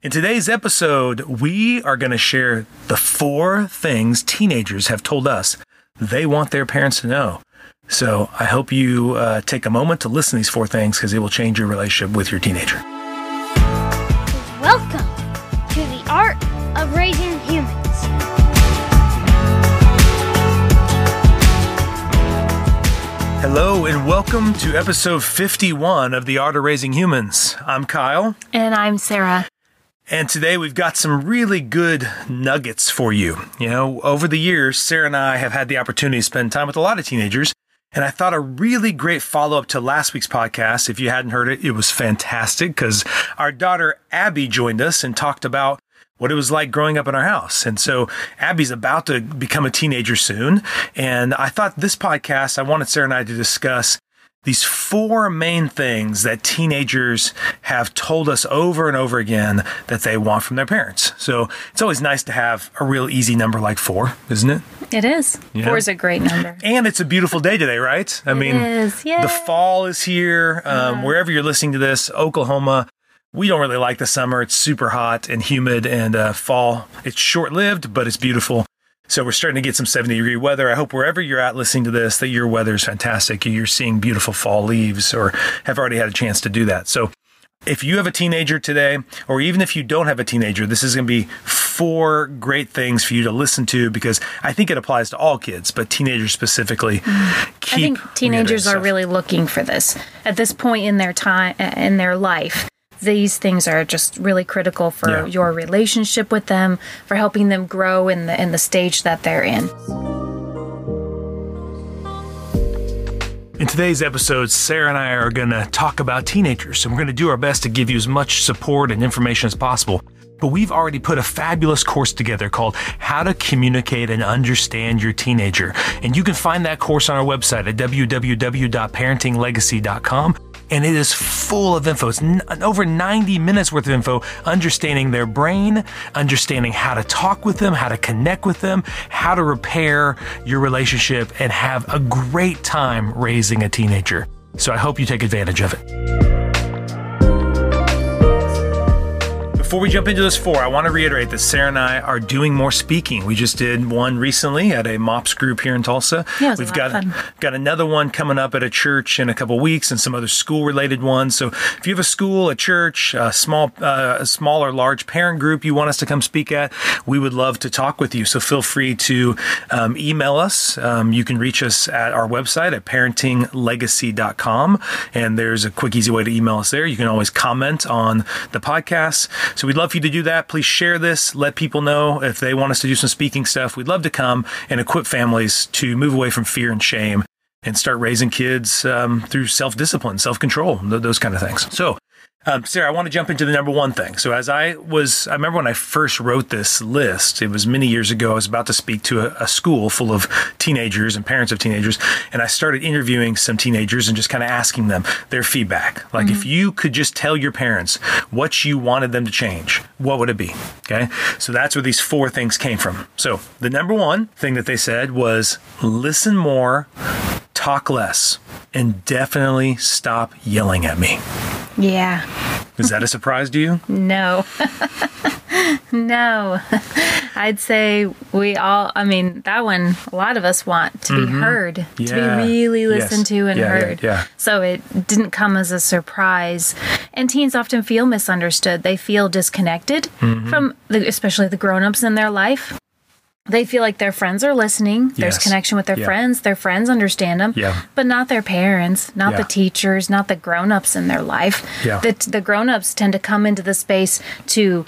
In today's episode, we are going to share the four things teenagers have told us they want their parents to know. So I hope you uh, take a moment to listen to these four things because it will change your relationship with your teenager. Welcome to the Art of Raising Humans. Hello, and welcome to episode 51 of The Art of Raising Humans. I'm Kyle. And I'm Sara. And today we've got some really good nuggets for you. You know, over the years, Sara and I have had the opportunity to spend time with a lot of teenagers. And I thought a really great follow up to last week's podcast. If you hadn't heard it, it was fantastic because our daughter Abby joined us and talked about what it was like growing up in our house. And so Abby's about to become a teenager soon. And I thought this podcast, I wanted Sara and I to discuss these four main things that teenagers have told us over and over again that they want from their parents. So it's always nice to have a real easy number like four, isn't it? It is. Yeah. Four is a great number. And it's a beautiful day today, right? I mean, is, the fall is here. Um, Wherever you're listening to this, Oklahoma, we don't really like the summer. It's super hot and humid, and uh, fall, it's short lived, but it's beautiful. So we're starting to get some 70 degree weather. I hope wherever you're at listening to this, that your weather is fantastic. You're seeing beautiful fall leaves or have already had a chance to do that. So if you have a teenager today, or even if you don't have a teenager, this is going to be four great things for you to listen to because I think it applies to all kids, but teenagers specifically. Mm. Keep I think teenagers are really looking for this at this point in their time in their life. These things are just really critical for Yeah. your relationship with them, for helping them grow in the in the stage that they're in. In today's episode, Sara and I are going to talk about teenagers, and we're going to do our best to give you as much support and information as possible. But we've already put a fabulous course together called How to Communicate and Understand Your Teenager. And you can find that course on our website at www.parentinglegacy.com. And it is full of info. It's n- over 90 minutes worth of info, understanding their brain, understanding how to talk with them, how to connect with them, how to repair your relationship, and have a great time raising a teenager. So I hope you take advantage of it. Before we jump into this four, I want to reiterate that Sara and I are doing more speaking. We just did one recently at a MOPS group here in Tulsa. Yeah, We've got got another one coming up at a church in a couple weeks, and some other school related ones. So if you have a school, a church, a small, uh, a small or large parent group you want us to come speak at, we would love to talk with you. So feel free to um, email us. Um, you can reach us at our website at parentinglegacy.com, and there's a quick, easy way to email us there. You can always comment on the podcast. So we'd love for you to do that. Please share this. Let people know if they want us to do some speaking stuff. We'd love to come and equip families to move away from fear and shame and start raising kids um, through self discipline, self control, th- those kind of things. So, um, Sara, I want to jump into the number one thing. So, as I was, I remember when I first wrote this list, it was many years ago. I was about to speak to a, a school full of teenagers and parents of teenagers. And I started interviewing some teenagers and just kind of asking them their feedback. Like, if you could just tell your parents what you wanted them to change, what would it be? Okay. So, that's where these four things came from. So, the number one thing that they said was listen more, talk less, and definitely stop yelling at me. Yeah. Is that a surprise to you? No. no. I'd say we all, I mean, that one, a lot of us want to be heard, to Mm-hmm. Be really listened Yes. to and Yeah, yeah, heard. yeah. So it didn't come as a surprise. And teens often feel misunderstood. They feel disconnected Mm-hmm. from, the, especially the grown ups in their life. They feel like their friends are listening. There's Yes. connection with their Yeah. friends. Their friends understand them, Yeah. but not their parents, not Yeah. the teachers, not the grown-ups in their life. Yeah. The, the grown-ups tend to come into the space to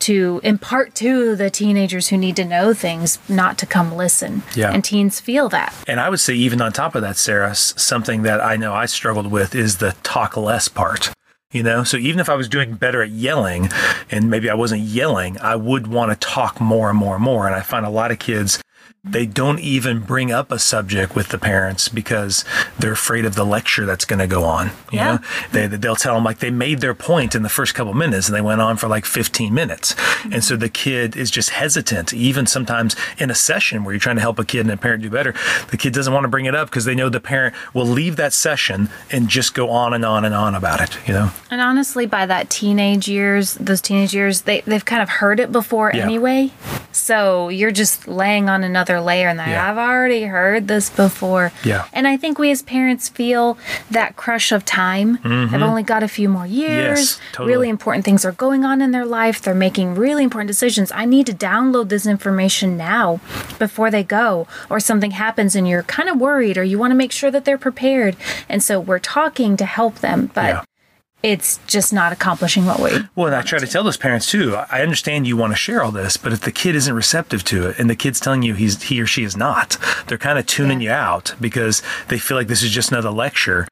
to impart to the teenagers who need to know things, not to come listen. Yeah. And teens feel that. And I would say, even on top of that, Sara, something that I know I struggled with is the talk less part. You know, so even if I was doing better at yelling and maybe I wasn't yelling, I would want to talk more and more and more. And I find a lot of kids they don't even bring up a subject with the parents because they're afraid of the lecture that's going to go on. You Yeah. know, they they'll tell them like they made their point in the first couple minutes and they went on for like 15 minutes, and so the kid is just hesitant. Even sometimes in a session where you're trying to help a kid and a parent do better, the kid doesn't want to bring it up because they know the parent will leave that session and just go on and on and on about it. You know. And honestly, by that teenage years, those teenage years, they, they've kind of heard it before Yeah. anyway. So you're just laying on another layer and Yeah. I've already heard this before. Yeah. And I think we as parents feel that crush of time. I've only got a few more years. Mm-hmm. Yes, totally. Really important things are going on in their life. They're making really important decisions. I need to download this information now before they go, or something happens and you're kind of worried, or you want to make sure that they're prepared. And so we're talking to help them, but Yeah. It's just not accomplishing what we. Well, and I try to tell those parents too. I understand you want to share all this, but if the kid isn't receptive to it, and the kid's telling you he's he or she is not, they're kind of tuning Yeah. you out because they feel like this is just another lecture.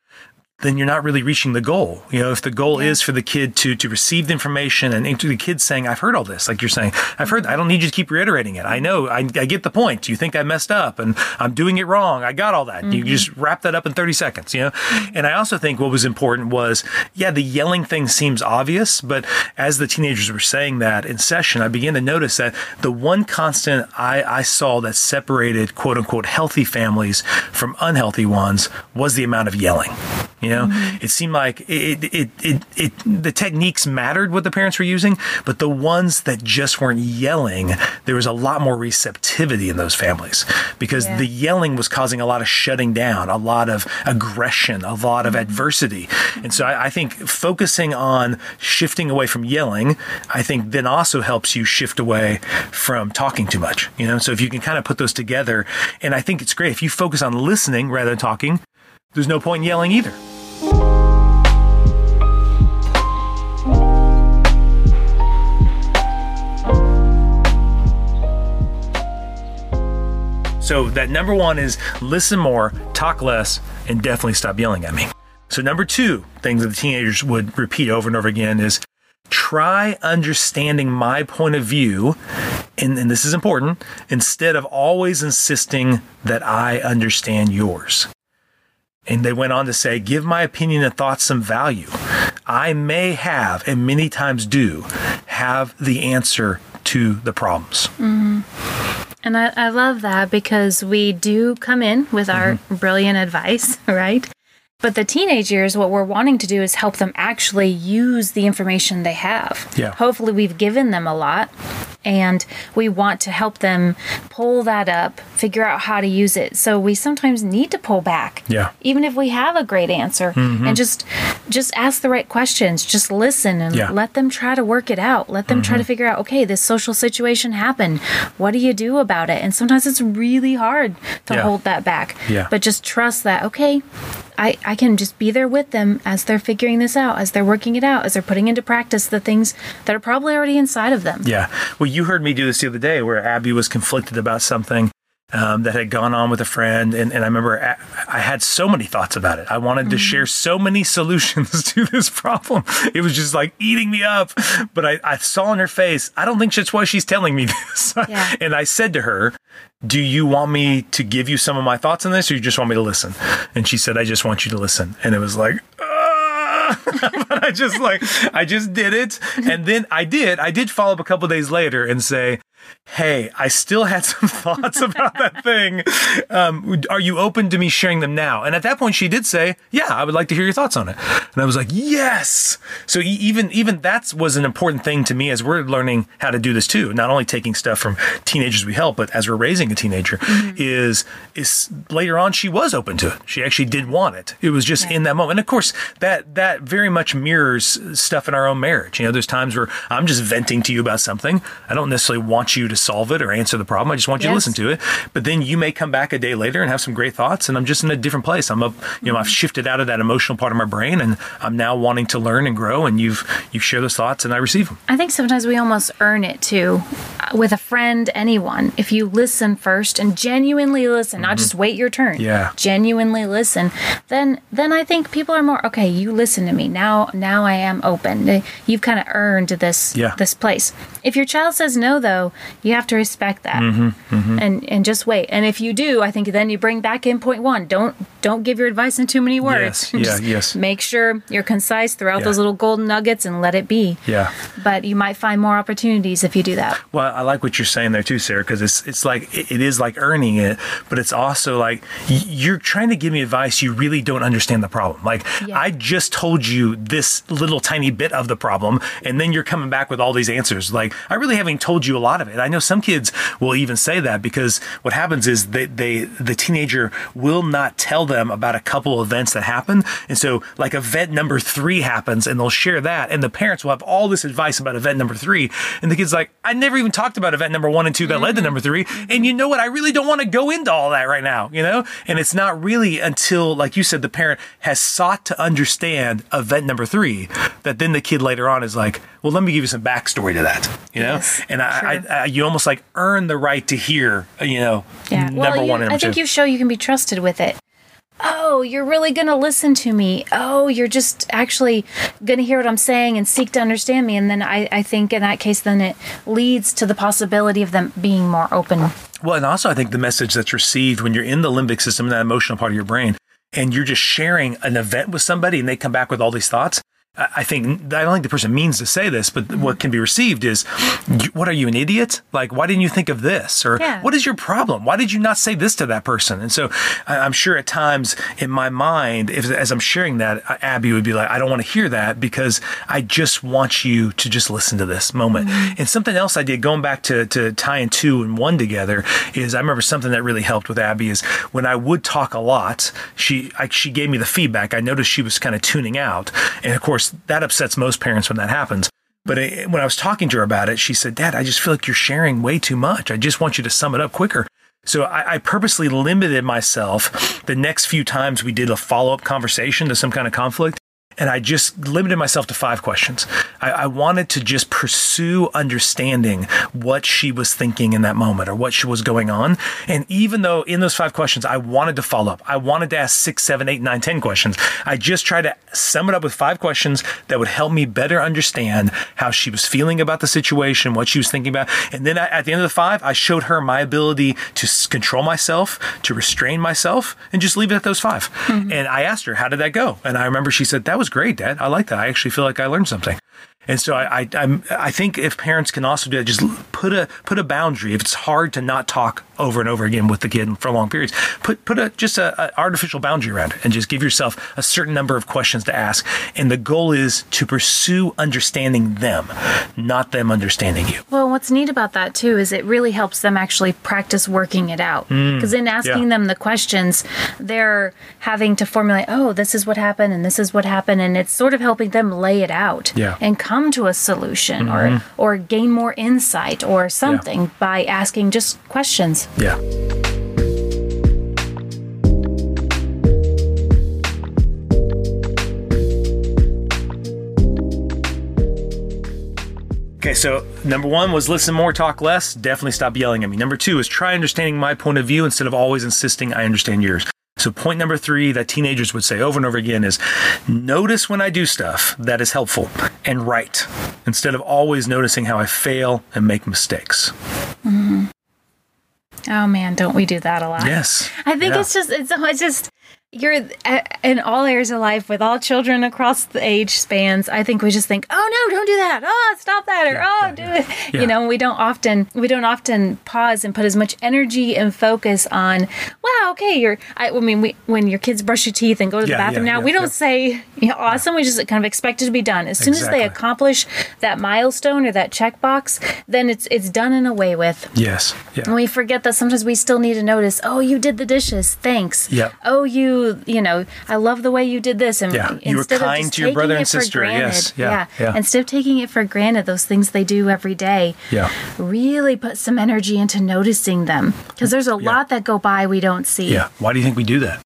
Then you're not really reaching the goal. You know, if the goal is for the kid to to receive the information and into the kid saying, "I've heard all this," like you're saying, "I've heard. I don't need you to keep reiterating it. I know. I, I get the point. You think I messed up and I'm doing it wrong. I got all that. You mm-hmm. just wrap that up in 30 seconds. You know." And I also think what was important was, yeah, the yelling thing seems obvious, but as the teenagers were saying that in session, I began to notice that the one constant I, I saw that separated quote unquote healthy families from unhealthy ones was the amount of yelling. You know, Mm-hmm. it seemed like it, it, it, it, the techniques mattered what the parents were using, but the ones that just weren't yelling, there was a lot more receptivity in those families because Yeah. the yelling was causing a lot of shutting down, a lot of aggression, a lot of mm-hmm. adversity. And so I, I think focusing on shifting away from yelling, I think then also helps you shift away from talking too much. You know, so if you can kind of put those together, and I think it's great if you focus on listening rather than talking, there's no point in yelling either. So that number one is listen more, talk less, and definitely stop yelling at me. So number two, things that the teenagers would repeat over and over again is try understanding my point of view, and, and this is important, instead of always insisting that I understand yours. And they went on to say, give my opinion and thoughts some value. I may have, and many times do, have the answer to the problems. Mm-hmm. And I, I love that because we do come in with our Mm-hmm. brilliant advice, right? But the teenage years, what we're wanting to do is help them actually use the information they have. Yeah. Hopefully, we've given them a lot, and we want to help them pull that up, figure out how to use it. So we sometimes need to pull back, Yeah. Mm-hmm. even if we have a great answer, and just just ask the right questions. Just listen and Yeah. Mm-hmm. let them try to work it out. Let them try to figure out, okay, this social situation happened. What do you do about it? And sometimes it's really hard to Yeah. hold that back. Yeah. But just trust that, okay, I, I can just be there with them as they're figuring this out, as they're working it out, as they're putting into practice the things that are probably already inside of them. Yeah. Well, you heard me do this the other day where Abby was conflicted about something um, that had gone on with a friend. And, and I remember I had so many thoughts about it. I wanted to share so many solutions to this problem. It was just like eating me up. But I, I saw in her face, I don't think that's why she's telling me this. Yeah. and I said to her, do you want me to give you some of my thoughts on this or you just want me to listen? And she said, I just want you to listen. And it was like, "Ah." but I just like I just did it, and then I did. I did follow up a couple days later and say, "Hey, I still had some thoughts about that thing. Um, are you open to me sharing them now?" And at that point, she did say, "Yeah, I would like to hear your thoughts on it." And I was like, "Yes!" So even even that was an important thing to me as we're learning how to do this too. Not only taking stuff from teenagers we help, but as we're raising a teenager, is is later on she was open to it. She actually did want it. It was just in that moment. And of course, that that very much mirrors stuff in our own marriage. You know, there's times where I'm just venting to you about something. I don't necessarily want you to solve it or answer the problem. I just want you to listen to it. But then you may come back a day later and have some great thoughts, and I'm just in a different place. I'm up, you know, I've shifted out of that emotional part of my brain, and I'm now wanting to learn and grow. And you've you've shared those thoughts, and I receive them. I think sometimes we almost earn it too. With a friend, anyone, if you listen first and genuinely listen, not just wait your turn. Mm-hmm. Yeah. Genuinely listen, then then I think people are more okay, you listen to me. Now now I am open. You've kind of earned this Yeah. this place. If your child says no though, you have to respect that. Mm-hmm, And and just wait. And if you do, I think then you bring back in point 1. Don't don't give your advice in too many words. Yes, yeah, yes. Make sure you're concise throughout Yeah. those little golden nuggets and let it be. Yeah. But you might find more opportunities if you do that. Well, I like what you're saying there too, Sara, because it's it's like it it is like earning it, but it's also like you're trying to give me advice. You really don't understand the problem. Like Yeah. I just told you this little tiny bit of the problem, and then you're coming back with all these answers. Like I really haven't told you a lot of it. I know some kids will even say that because what happens is they they the teenager will not tell them about a couple events that happen, and so like event number three happens, and they'll share that, and the parents will have all this advice about event number three, and the kid's like, I never even talked about event number one and two that led to mm-hmm. number three, and you know what? I really don't want to go into all that right now, you know, and it's not really until, like you said, the parent has sought to understand event number three that then the kid later on is like, well, let me give you some backstory to that, you know, Yes, and I, sure. I, I, you almost like earn the right to hear, you know, Yeah. number well, you- one and number I think two. you show you can be trusted with it. Oh, you're really going to listen to me. Oh, you're just actually going to hear what I'm saying and seek to understand me. And then I, I think in that case, then it leads to the possibility of them being more open. Well, and also I think the message that's received when you're in the limbic system, that emotional part of your brain, and you're just sharing an event with somebody and they come back with all these thoughts. I think I don't think the person means to say this, but what can be received is, "What are you an idiot? Like, why didn't you think of this? Or Yeah. what is your problem? Why did you not say this to that person?" And so I'm sure at times in my mind, if, as I'm sharing that, uh, Abby would be like, "I don't want to hear that because I just want you to just listen to this moment." And something else I did going back to to tying two and one together is I remember something that really helped with Abby is when I would talk a lot, she I, she gave me the feedback. I noticed she was kind of tuning out, and of course that upsets most parents when that happens. But it, when I was talking to her about it, she said, "Dad, I just feel like you're sharing way too much. I just want you to sum it up quicker." So I, I purposely limited myself the next few times we did a follow up conversation to some kind of conflict. And I just limited myself to five questions. I, I wanted to just pursue understanding what she was thinking in that moment or what she was going on. And even though in those five questions, I wanted to follow up, I wanted to ask six, seven, eight, nine, ten questions. I just tried to sum it up with five questions that would help me better understand how she was feeling about the situation, what she was thinking about. And then I, at the end of the five, I showed her my ability to control myself, to restrain myself, and just leave it at those 5 mm-hmm. And I asked her, how did that go? And I remember she said, that was great, Dad. I like that. I actually feel like I learned something. And so I, I, I'm, I think if parents can also do that, just put a put a boundary. If it's hard to not talk over and over again with the kid for long periods, put put a just a, a artificial boundary around it, and just give yourself a certain number of questions to ask. And the goal is to pursue understanding them, not them understanding you. Well, what's neat about that too is it really helps them actually practice working it out. Mm, because in asking yeah. them the questions, they're having to formulate, oh, this is what happened and this is what happened. And it's sort of helping them lay it out Yeah. and come to a solution or, mm-hmm. or gain more insight or something by asking just questions. Yeah. Okay, so number one was listen more, talk less. Definitely stop yelling at me. Number two is try understanding my point of view instead of always insisting I understand yours. So, point number three that teenagers would say over and over again is notice when I do stuff that is helpful and right instead of always noticing how I fail and make mistakes. Mm-hmm. Oh man, don't we do that a lot? Yes. I think Yeah. it's just it's, it's just you're uh, in all areas of life with all children across the age spans. I think we just think, oh no, don't do that. Oh, stop that, or Yeah, oh, yeah, do yeah. it. Yeah. You know, we don't often we don't often pause and put as much energy and focus on. Wow, okay, you're. I, I mean, we, when your kids brush your teeth and go to the bathroom yeah, now, yeah, we don't yeah. say you know, awesome. We just kind of expect it to be done. As soon as they accomplish that milestone or that checkbox, then it's it's done and away with. Yes. And we forget that sometimes we still need to notice, oh, you did the dishes. Thanks. Yep. Oh, you, you know, I love the way you did this. And Yeah, you were kind to your brother and sister. granted- Yes. Yeah, yeah. Instead of taking it for granted, those things they do every day, Yeah. really put some energy into noticing them. Because there's a lot that go by we don't see. Yeah. Why do you think we do that?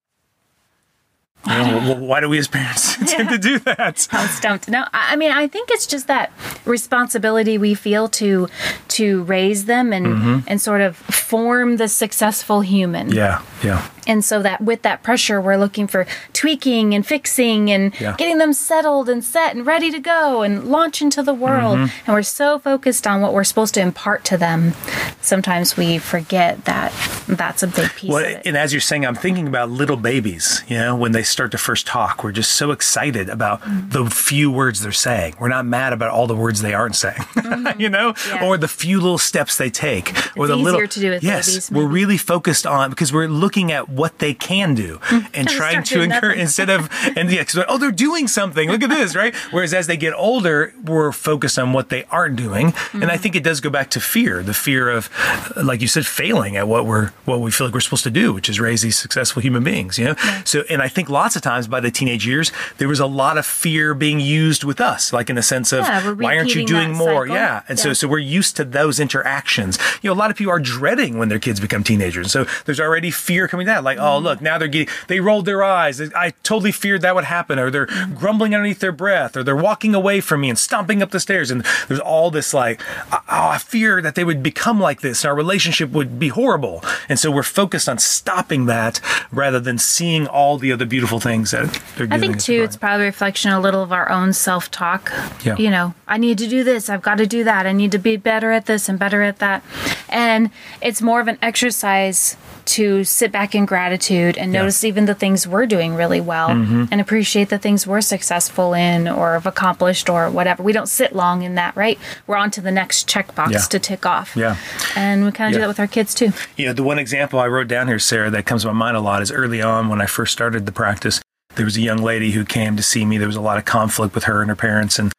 You know, why do we as parents tend to do that? I'm stumped. No, I I mean, I think it's just that responsibility we feel to to raise them and mm-hmm. and sort of form the successful human. Yeah, yeah. And so that with that pressure, we're looking for tweaking and fixing and Yeah. getting them settled and set and ready to go and launch into the world. Mm-hmm. And we're so focused on what we're supposed to impart to them. Sometimes we forget that that's a big piece Well, of it. and as you're saying, I'm thinking about little babies, you know, when they start to first talk. We're just so excited about Mm-hmm. the few words they're saying. We're not mad about all the words they aren't saying, you know, Mm-hmm. Yeah. or the few little steps they take. or the easier little, to do with yes, babies, we're really focused on because we're looking at what they can do and trying to encourage instead of, and yeah, yeah, 'cause, oh, they're doing something. Look at this, right? Whereas as they get older, we're focused on what they aren't doing. And Mm-hmm. I think it does go back to fear, the fear of, like you said, failing at what we're, what we feel like we're supposed to do, which is raise these successful human beings, you know? So, and I think lots of times by the teenage years, there was a lot of fear being used with us, like in the sense of, Yeah, why aren't you doing more? cycle. Yeah. And so, so we're used to those interactions. You know, a lot of people are dreading when their kids become teenagers. So there's already fear coming down, like, oh, look, now they're getting, they rolled their eyes. I totally feared that would happen. Or they're grumbling underneath their breath, or they're walking away from me and stomping up the stairs. And there's all this like, oh, I fear that they would become like this. And our relationship would be horrible. And so we're focused on stopping that rather than seeing all the other beautiful things that they're doing. I think too, it's probably a reflection a little of our own self talk. Yeah. You know, I need to do this. I've got to do that. I need to be better at this and better at that. And it's more of an exercise to sit back in gratitude and Yeah. notice even the things we're doing really well Mm-hmm. and appreciate the things we're successful in or have accomplished or whatever. We don't sit long in that, right? We're on to the next checkbox Yeah. to tick off. Yeah. And we kind of Yeah. do that with our kids too. You know, the one example I wrote down here, Sara, that comes to my mind a lot is early on when I first started the practice, there was a young lady who came to see me. There was a lot of conflict with her and her parents. And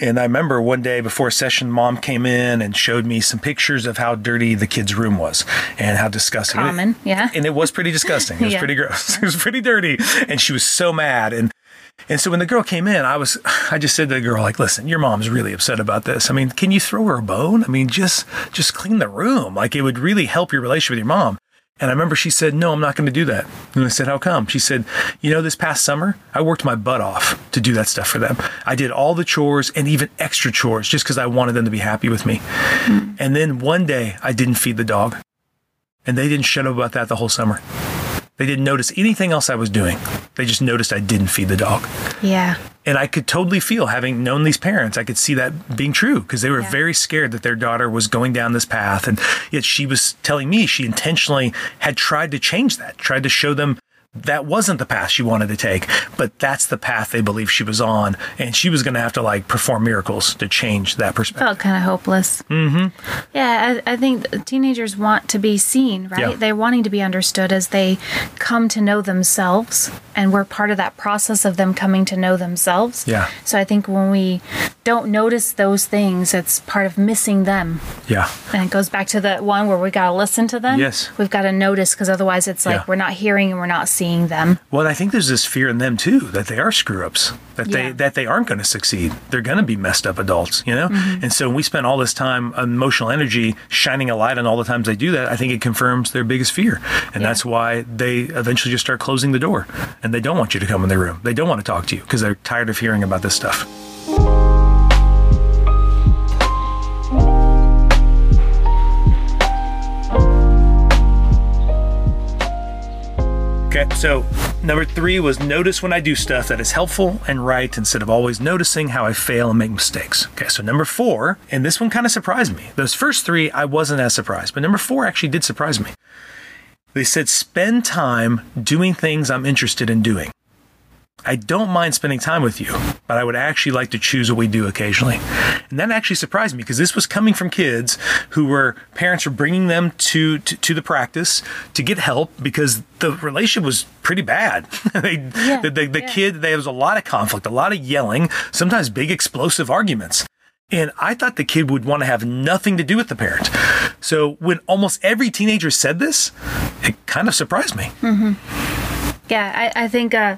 and I remember one day before session, mom came in and showed me some pictures of how dirty the kid's room was and how disgusting. Common, yeah. And it was pretty disgusting. It was Yeah. pretty gross. It was pretty dirty. And she was so mad. And and so when the girl came in, I was I just said to the girl, like, listen, your mom's really upset about this. I mean, can you throw her a bone? I mean, just just clean the room. Like it would really help your relationship with your mom. And I remember she said, No, I'm not going to do that. And I said, How come? She said, You know, this past summer, I worked my butt off to do that stuff for them. I did all the chores and even extra chores just because I wanted them to be happy with me. Hmm. And then one day, I didn't feed the dog. And they didn't shut up about that the whole summer. They didn't notice anything else I was doing. They just noticed I didn't feed the dog. Yeah. And I could totally feel, having known these parents, I could see that being true because they were Yeah. very scared that their daughter was going down this path. And yet she was telling me she intentionally had tried to change that, tried to show them that wasn't the path she wanted to take, but that's the path they believed she was on. And she was going to have to like perform miracles to change that perspective. felt kind of hopeless. Mm-hmm. Yeah, I, I think teenagers want to be seen, right? Yeah. They're wanting to be understood as they come to know themselves, and we're part of that process of them coming to know themselves. Yeah. So I think when we don't notice those things, it's part of missing them, Yeah. and it goes back to the one where we got to listen to them. Yes. we've got to notice because otherwise, it's like Yeah. we're not hearing and we're not seeing them. Well, I think there's this fear in them too that they are screw ups, that they that they aren't going to succeed. They're going to be messed up adults, you know. Mm-hmm. And so we spend all this time, emotional energy, shining a light on all the times they do that. I think it confirms their biggest fear, and Yeah. that's why they eventually just start closing the door, and they don't want you to come in their room. They don't want to talk to you because they're tired of hearing about this stuff. Okay, so number three was notice when I do stuff that is helpful and right instead of always noticing how I fail and make mistakes. Okay, so number four, and this one kind of surprised me. Those first three, I wasn't as surprised, but number four actually did surprise me. They said, spend time doing things I'm interested in doing. I don't mind spending time with you, but I would actually like to choose what we do occasionally. And that actually surprised me because this was coming from kids who were parents were bringing them to, to, to the practice to get help because the relationship was pretty bad. they, the the, the yeah. kid, there was a lot of conflict, a lot of yelling, sometimes big explosive arguments. And I thought the kid would want to have nothing to do with the parent. So when almost every teenager said this, it kind of surprised me. Yeah, I, I think uh,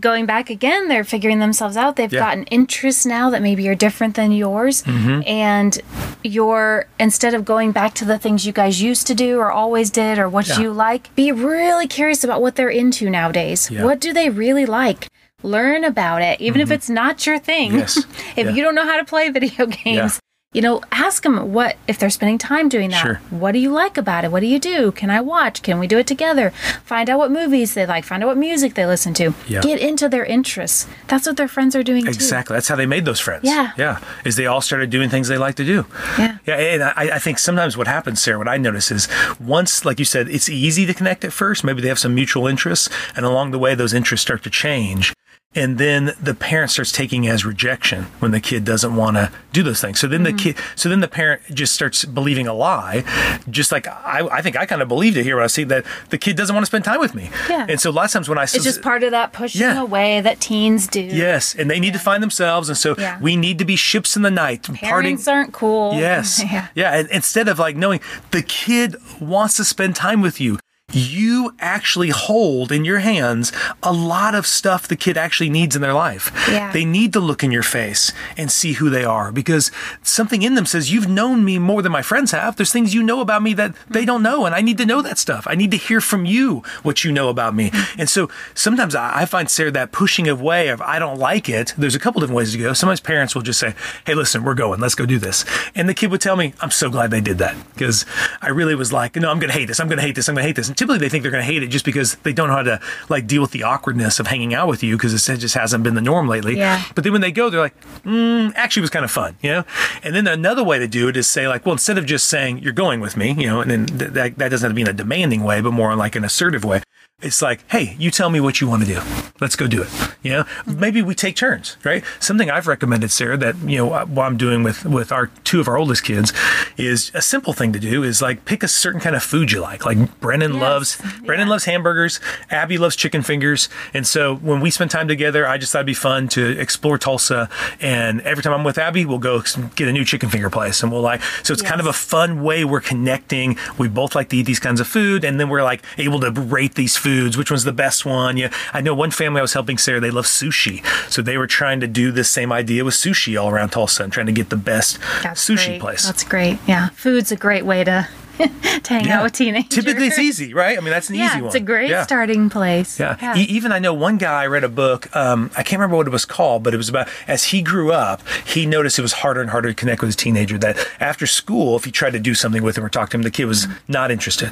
going back again, they're figuring themselves out. They've Yeah. gotten interests now that maybe are different than yours. Mm-hmm. And you're, instead of going back to the things you guys used to do or always did or what Yeah. you like, be really curious about what they're into nowadays. Yeah. What do they really like? Learn about it, even if it's not your thing. Mm-hmm. Yes. if you don't know how to play video games, you know, ask them what if they're spending time doing that. Sure. What do you like about it? What do you do? Can I watch? Can we do it together? Find out what movies they like. Find out what music they listen to. Yeah. Get into their interests. That's what their friends are doing too. Exactly. That's how they made those friends. Yeah. Yeah. Is they all started doing things they like to do. Yeah. Yeah. And I, I think sometimes what happens, Sara, what I notice is once, like you said, it's easy to connect at first. Maybe they have some mutual interests. And along the way, those interests start to change. And then the parent starts taking as rejection when the kid doesn't want to do those things. So then Mm-hmm. the kid, so then the parent just starts believing a lie, just like I, I think I kind of believed it here when I see that the kid doesn't want to spend time with me. Yeah. And so a lot of times when I It's just part of that pushing Yeah. away that teens do. Yes, and they need to find themselves, and so Yeah. we need to be ships in the night, Parents aren't cool. Yes, yeah. yeah. And instead of like knowing the kid wants to spend time with you, you actually hold in your hands a lot of stuff the kid actually needs in their life. Yeah. They need to look in your face and see who they are because something in them says, You've known me more than my friends have. There's things you know about me that they don't know, and I need to know that stuff. I need to hear from you what you know about me. Mm-hmm. And so sometimes I find, Sara, that pushing away of I don't like it, there's a couple different ways to go. Sometimes parents will just say, Hey, listen, we're going, let's go do this. And the kid would tell me, I'm so glad they did that because I really was like, No, I'm going to hate this. I'm going to hate this. I'm going to hate this. And typically they think they're going to hate it just because they don't know how to like deal with the awkwardness of hanging out with you because it just hasn't been the norm lately. Yeah. But then when they go, they're like, mm, actually, it was kind of fun, you know? And then another way to do it is say, like, well, instead of just saying, you're going with me, you know, and then th- that, that doesn't have to be in a demanding way, but more in like an assertive way. It's like, hey, you tell me what you want to do. Let's go do it. You know, maybe we take turns, right? Something I've recommended, Sara, that you know what I'm doing with with our two of our oldest kids is a simple thing to do is like pick a certain kind of food you like. Like Brennan Yes. loves Brennan loves hamburgers. Abby loves chicken fingers. And so when we spend time together, I just thought it'd be fun to explore Tulsa. And every time I'm with Abby, we'll go get a new chicken finger place. And we'll like, so it's kind of a fun way we're connecting. We both like to eat these kinds of food. And then we're like able to rate these foods. Which one's the best one? Yeah. I know one family I was helping, Sara, they love sushi. So they were trying to do this same idea with sushi all around Tulsa and trying to get the best That's sushi great. place. That's great. Yeah. Food's a great way to, to hang out with teenagers. Typically it's easy, right? I mean, that's an Yeah, easy one. it's a great Yeah. starting place. Yeah. E- even I know one guy I read a book. Um, I can't remember what it was called, but it was about as he grew up, he noticed it was harder and harder to connect with his teenager. That after school, if he tried to do something with him or talk to him, the kid was not interested.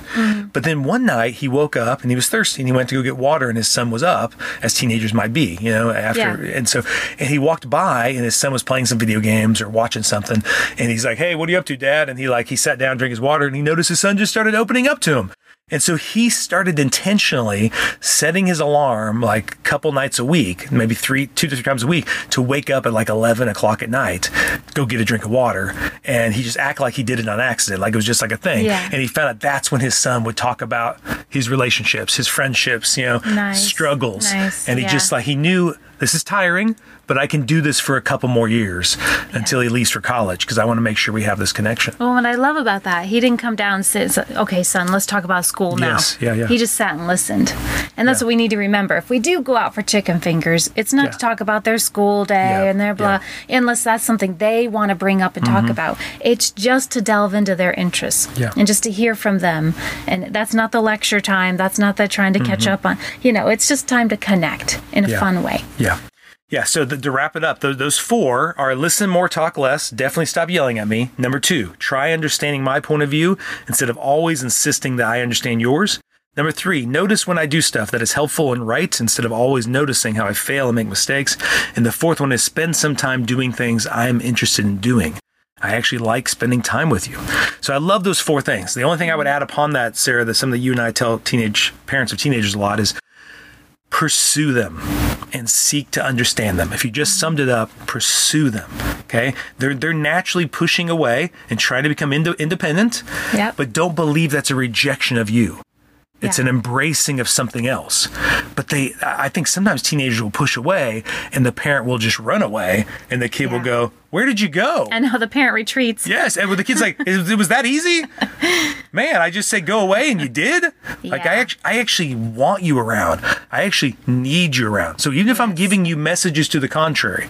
But then one night he woke up and he was thirsty and he went to go get water and his son was up, as teenagers might be, you know. After Yeah. and so and he walked by and his son was playing some video games or watching something, and he's like, "Hey, what are you up to, Dad?" And he like he sat down, drank his water, and he noticed his son just started opening up to him. And so he started intentionally setting his alarm like a couple nights a week, maybe three, two to three times a week, to wake up at like 11 o'clock at night, go get a drink of water. And he just act like he did it on accident, like it was just like a thing. Yeah. And he found out that's when his son would talk about his relationships, his friendships, you know, Nice. struggles. Nice. And he Yeah. just like, he knew this is tiring, but I can do this for a couple more years until he leaves for college because I want to make sure we have this connection. Well, what I love about that, he didn't come down and say, "Okay, son, let's talk about school now." Yes, yeah, yeah. He just sat and listened, and that's Yeah. what we need to remember. If we do go out for chicken fingers, it's not Yeah. to talk about their school day Yeah, and their blah, unless that's something they want to bring up and talk about. It's just to delve into their interests Yeah. and just to hear from them. And that's not the lecture time. That's not the trying to catch up on. You know, it's just time to connect in a Mm-hmm. Yeah. fun way. Yeah. Yeah. So the, to wrap it up, those, those four are listen more, talk less. Definitely stop yelling at me. Number two, try understanding my point of view instead of always insisting that I understand yours. Number three, notice when I do stuff that is helpful and right instead of always noticing how I fail and make mistakes. And the fourth one is spend some time doing things I am interested in doing. I actually like spending time with you. So I love those four things. The only thing I would add upon that, Sara, that some of you and I tell teenage parents of teenagers a lot is pursue them and seek to understand them. If you just summed it up, pursue them. Okay? They're they're naturally pushing away and trying to become ind- independent. But don't believe that's a rejection of you. It's Yeah. an embracing of something else. But they, I think sometimes teenagers will push away and the parent will just run away and the kid will go, Where did you go? And how the parent retreats. Yes, and the kid's like, "It was that easy, man." I just said go away, and you did. Like I, Yeah. act- I actually want you around. I actually need you around. So even if I'm giving you messages to the contrary,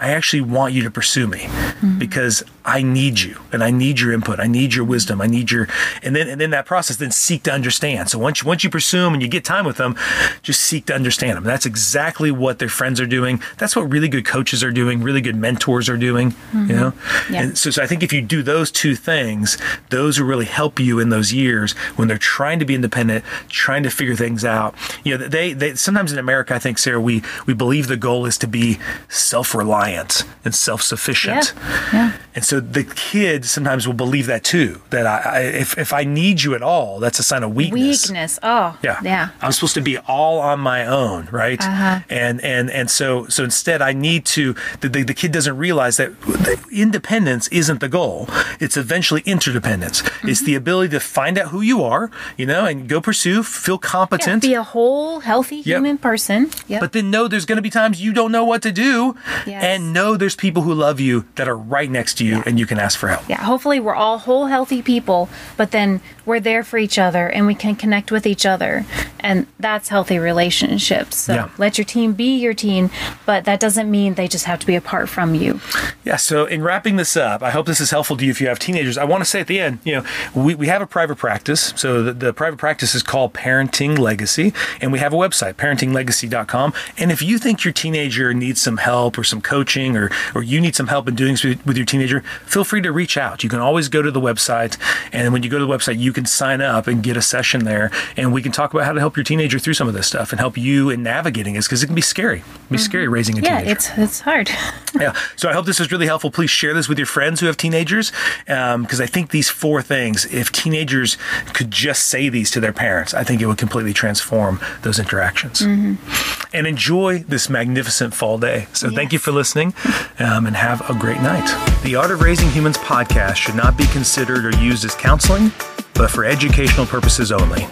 I actually want you to pursue me mm-hmm. because I need you and I need your input. I need your wisdom. I need your and then and then that process then seek to understand. So once you, once you pursue them and you get time with them, just seek to understand them. That's exactly what their friends are doing. That's what really good coaches are doing. Really good mentors are doing. You mm-hmm. know. Yeah. And so, so I think if you do those two things, those will really help you in those years when they're trying to be independent, trying to figure things out. You know, they, they sometimes in America, I think, Sara, we we believe the goal is to be self-reliant and self-sufficient. Yeah. And so the kid sometimes will believe that too. That I, I if if I need you at all, that's a sign of weakness. Weakness. Oh. Yeah. Yeah. I'm supposed to be all on my own, right? Uh-huh. And and and so so instead I need to the, the, the kid doesn't realize that independence isn't the goal. It's eventually interdependence. It's Mm-hmm. the ability to find out who you are, you know, and go pursue, feel Yeah, competent. be a whole, healthy human person. Yep. but then know there's going to be times you don't know what to do, Yes. and know there's people who love you that are right next to you, and you can ask for help. yeah, hopefully we're all whole, healthy people, but then we're there for each other and we can connect with each other. And that's healthy relationships. So Yeah. let your team be your team, but that doesn't mean they just have to be apart from you. Yeah, so in wrapping this up, I hope this is helpful to you if you have teenagers. I want to say at the end, you know, we, we have a private practice. So the, the private practice is called Parenting Legacy, and we have a website, parentinglegacy.com. And if you think your teenager needs some help or some coaching or, or you need some help in doing with your teenager, feel free to reach out. You can always go to the website, and when you go to the website, you can sign up and get a session there, and we can talk about how to help your teenager through some of this stuff and help you in navigating this because it can be scary. It can be scary mm-hmm. raising a Yeah, teenager Yeah, it's it's hard. yeah. So I hope this was really helpful. Please share this with your friends who have teenagers, um, because I think these four things, if teenagers could just say these to their parents, I think it would completely transform those interactions. Mm-hmm. And enjoy this magnificent fall day. So thank you for listening, um, and have a great night. The Art of Raising Humans podcast should not be considered or used as counseling, but for educational purposes only.